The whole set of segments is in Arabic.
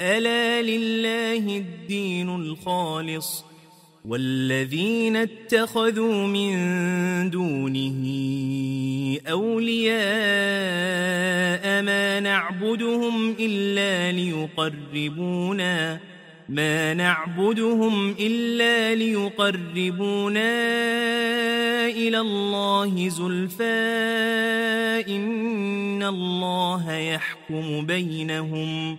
ألا لله الدين الخالص والذين اتخذوا من دونه أولياء ما نعبدهم إلا ليقربونا ما نعبدهم إلا ليقربونا إلى الله زلفى إن الله يحكم بينهم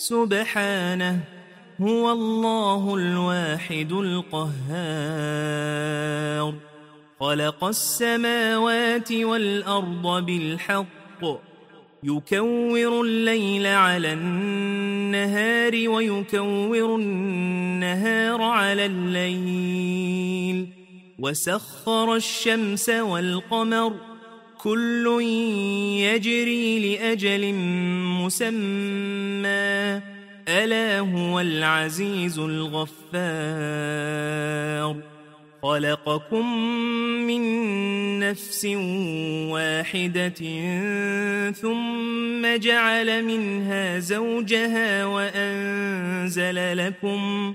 سبحانه هو الله الواحد القهار. خلق السماوات والأرض بالحق يكور الليل على النهار ويكور النهار على الليل. وسخر الشمس والقمر كل يجري لأجل مسمى. ألا هو العزيز الغفار. خلقكم من نفس واحدة ثم جعل منها زوجها وأنزل لكم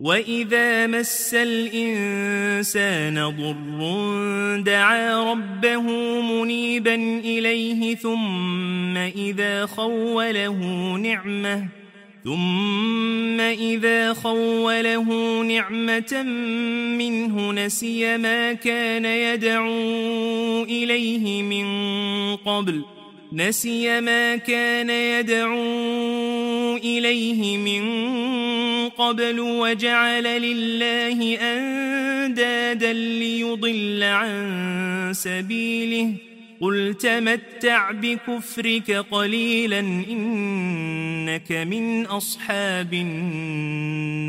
وإذا مس الإنسان ضر دعا ربه منيبا إليه ثم إذا خوله نعمة ثم إذا خوله نعمة منه نسي ما كان يدعو إليه من قبل نسي ما كان يدعو إليه من قبل وجعل لله أندادا ليضل عن سبيله. قل تمتع بكفرك قليلا إنك من أصحاب النار.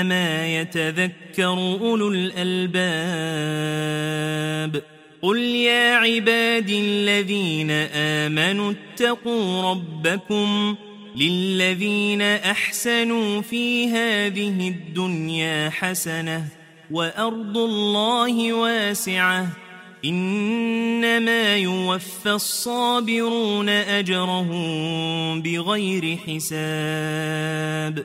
إنما يتذكر أولو الألباب قل يا عبادي الذين آمنوا اتقوا ربكم للذين أحسنوا في هذه الدنيا حسنة وأرض الله واسعة إن إنما يوفى الصابرون أجرهم بغير حساب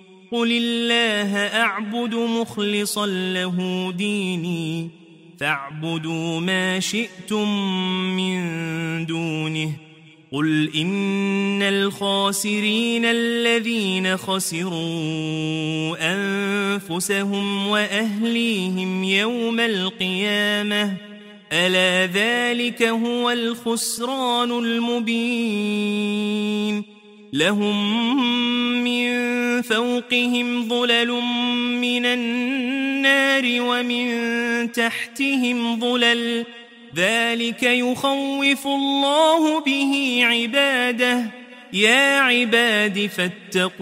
قل الله أعبد مخلصا له ديني فاعبدوا ما شئتم من دونه قل إن الخاسرين الذين خسروا أنفسهم وأهليهم يوم القيامة ألا ذلك هو الخسران المبين لهم من فوقهم ظلل من النار ومن تحتهم ظلل. ذلك يخوف الله به عباده. يا عباد فاتقون.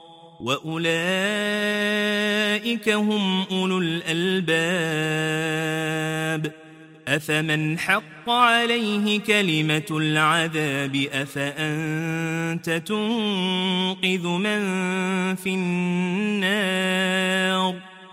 وأولئك هم أولو الألباب. أفمن حق عليه كلمة العذاب أفأنت تنقذ من في النار؟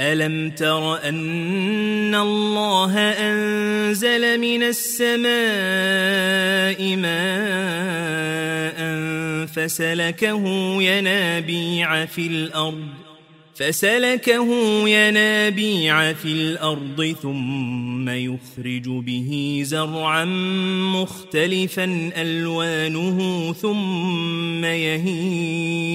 ألم تر أن الله أنزل من السماء ماء فسلكه ينابيع في الأرض فسلكه ينابيع في الأرض ثم يخرج به زرعا مختلفا ألوانه ثم يهيج.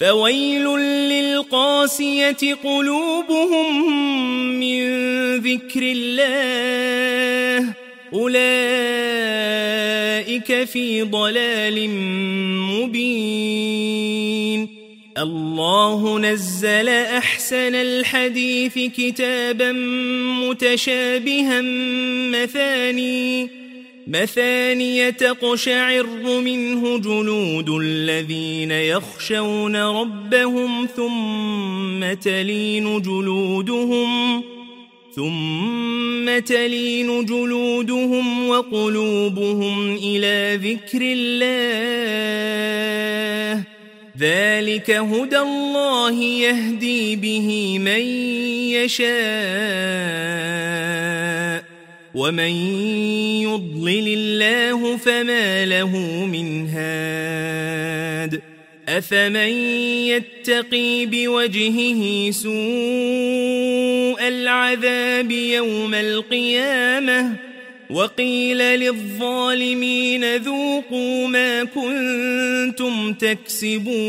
فويل للقاسية قلوبهم من ذكر الله. أولئك في ضلال مبين. الله نزل أحسن الحديث كتابا متشابها مثاني. مثانية تقشعر منه جلود الذين يخشون ربهم ثم تلين جلودهم ثم تلين جلودهم وقلوبهم إلى ذكر الله. ذلك هدى الله يهدي به من يشاء. ومن يضلل الله فما له من هاد أفمن يتقي بوجهه سوء العذاب يوم القيامة وقيل للظالمين ذوقوا ما كنتم تكسبون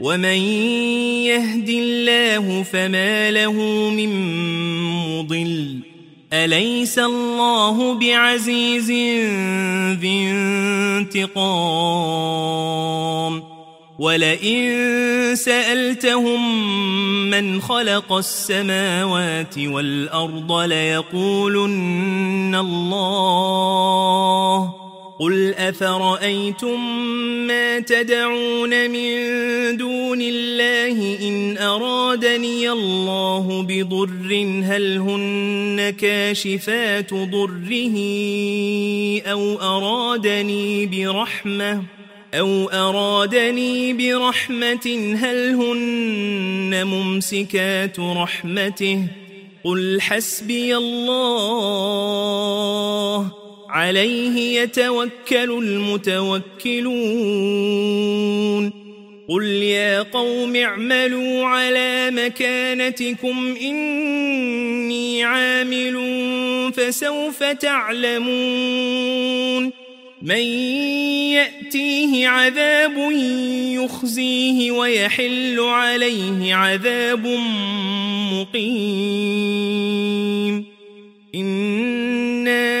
ومن يهد الله فما له من مضل أليس الله بعزيز ذي انتقام ولئن سألتهم من خلق السماوات والأرض ليقولن الله قل أفرأيتم ما تدعون من دون الله إن أرادني الله بضر هل هن كاشفات ضره أو أرادني برحمة أو أرادني برحمة هل هن ممسكات رحمته قل حسبي الله عليه يتوكل المتوكلون. قل يا قوم اعملوا على مكانتكم إني عامل فسوف تعلمون. من يأتيه عذاب يخزيه ويحل عليه عذاب مقيم. إِنَّا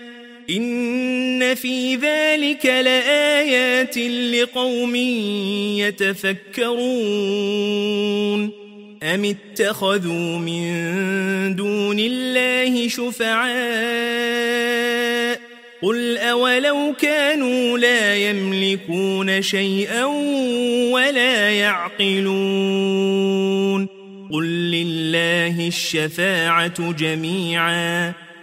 إن في ذلك لآيات لقوم يتفكرون. أم اتخذوا من دون الله شفعاء؟ قل أولو كانوا لا يملكون شيئا ولا يعقلون. قل لله الشفاعة جميعاً.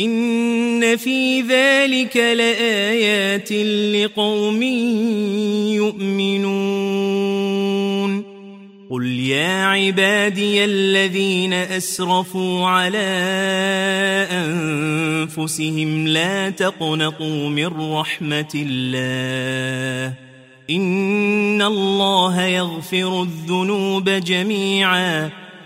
إن في ذلك لآيات لقوم يؤمنون. قل يا عبادي الذين أسرفوا على أنفسهم لا تقنطوا من رحمة الله. إن الله يغفر الذنوب جميعاً.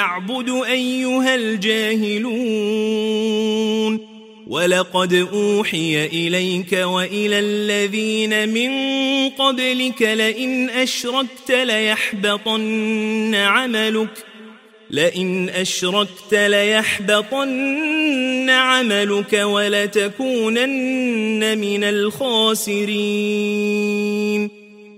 أعبد أيها الجاهلون. ولقد أوحي إليك وإلى الذين من قبلك لئن أشركت ليحبطن عملك. لئن أشركت ليحبطن عملك ولتكونن من الخاسرين.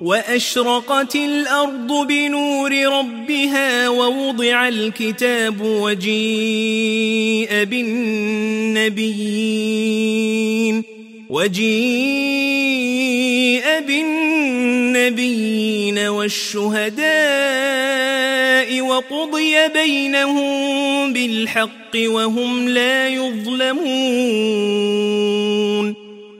وأشرقت الأرض بنور ربها ووضع الكتاب وجيء بالنبيين وجيء بالنبيين والشهداء وقضي بينهم بالحق وهم لا يظلمون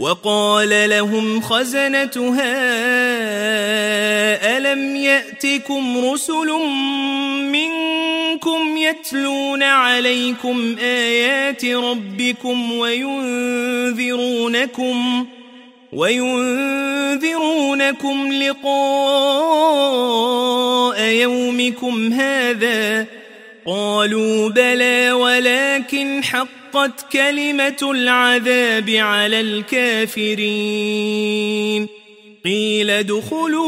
وقال لهم خزنتها ألم يأتكم رسل منكم يتلون عليكم آيات ربكم وينذرونكم وينذرونكم لقاء يومكم هذا قالوا بلى ولكن حقت كلمة العذاب على الكافرين. قيل ادخلوا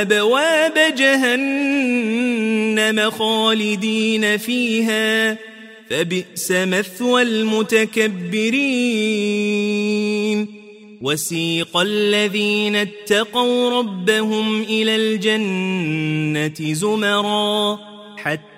أبواب جهنم خالدين فيها. فبئس مثوى المتكبرين. وسيق الذين اتقوا ربهم إلى الجنة زمرًا حتى